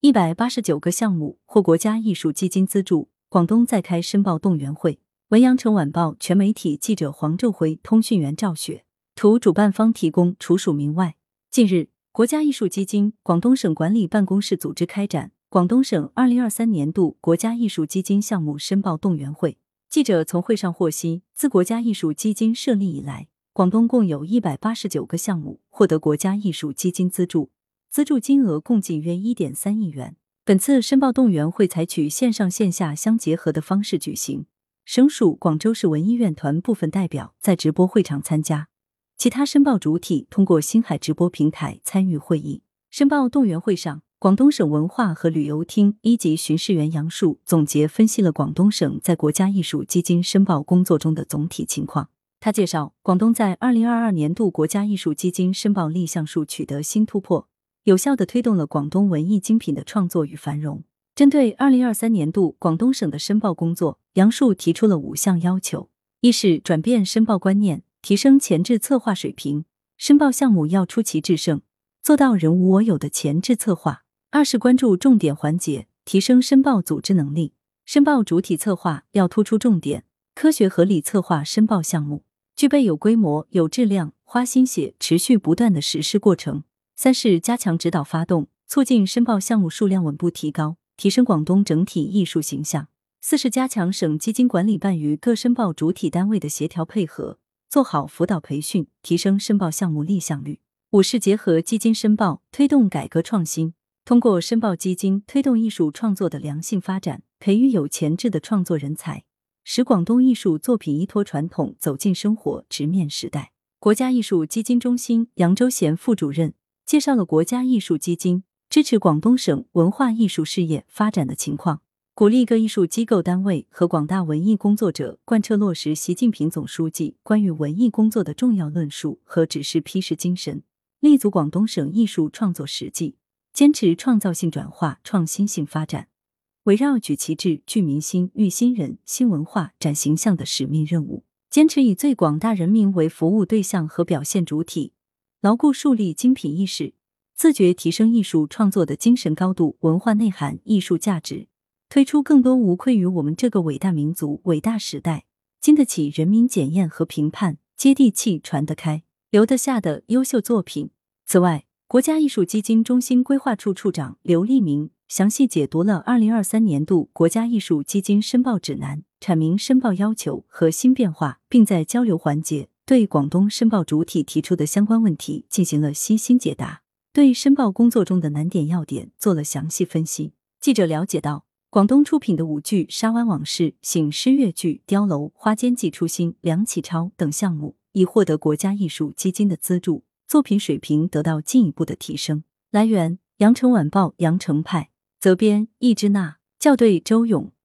一百八十九个项目获国家艺术基金资助，广东再开申报动员会。文阳城晚报全媒体记者黄昼辉，通讯员赵雪。图主办方提供，除署名外。近日，国家艺术基金广东省管理办公室组织开展广东省二零二三年度国家艺术基金项目申报动员会。记者从会上获悉，自国家艺术基金设立以来，广东共有一百八十九个项目获得国家艺术基金资助。资助金额共计约一点三亿元。本次申报动员会采取线上线下相结合的方式举行，省属广州市文艺院团部分代表在直播会场参加，其他申报主体通过星海直播平台参与会议。申报动员会上，广东省文化和旅游厅一级巡视员杨树总结分析了广东省在国家艺术基金申报工作中的总体情况。他介绍，广东在二零二二年度国家艺术基金申报立项数取得新突破。有效的推动了广东文艺精品的创作与繁荣。针对二零二三年度广东省的申报工作，杨树提出了五项要求：一是转变申报观念，提升前置策划水平，申报项目要出奇制胜，做到人无我有的前置策划；二是关注重点环节，提升申报组织能力，申报主体策划要突出重点，科学合理策划申报项目，具备有规模、有质量、花心血、持续不断的实施过程。三是加强指导发动，促进申报项目数量稳步提高，提升广东整体艺术形象。四是加强省基金管理办与各申报主体单位的协调配合，做好辅导培训，提升申报项目立项率。五是结合基金申报，推动改革创新，通过申报基金推动艺术创作的良性发展，培育有潜质的创作人才，使广东艺术作品依托传统走进生活，直面时代。国家艺术基金中心扬州贤副主任。介绍了国家艺术基金支持广东省文化艺术事业发展的情况，鼓励各艺术机构单位和广大文艺工作者贯彻落实习近平总书记关于文艺工作的重要论述和指示批示精神，立足广东省艺术创作实际，坚持创造性转化、创新性发展，围绕举旗帜、聚民心、育新人、新文化、展形象的使命任务，坚持以最广大人民为服务对象和表现主体。牢固树立精品意识，自觉提升艺术创作的精神高度、文化内涵、艺术价值，推出更多无愧于我们这个伟大民族、伟大时代、经得起人民检验和评判、接地气、传得开、留得下的优秀作品。此外，国家艺术基金中心规划处处长刘立明详细解读了二零二三年度国家艺术基金申报指南，阐明申报要求和新变化，并在交流环节。对广东申报主体提出的相关问题进行了悉心解答，对申报工作中的难点要点做了详细分析。记者了解到，广东出品的舞剧《沙湾往事》、醒狮越剧《碉楼》、《花间记初心》、梁启超等项目已获得国家艺术基金的资助，作品水平得到进一步的提升。来源：羊城晚报羊城派，责编：易之娜，校对：周勇。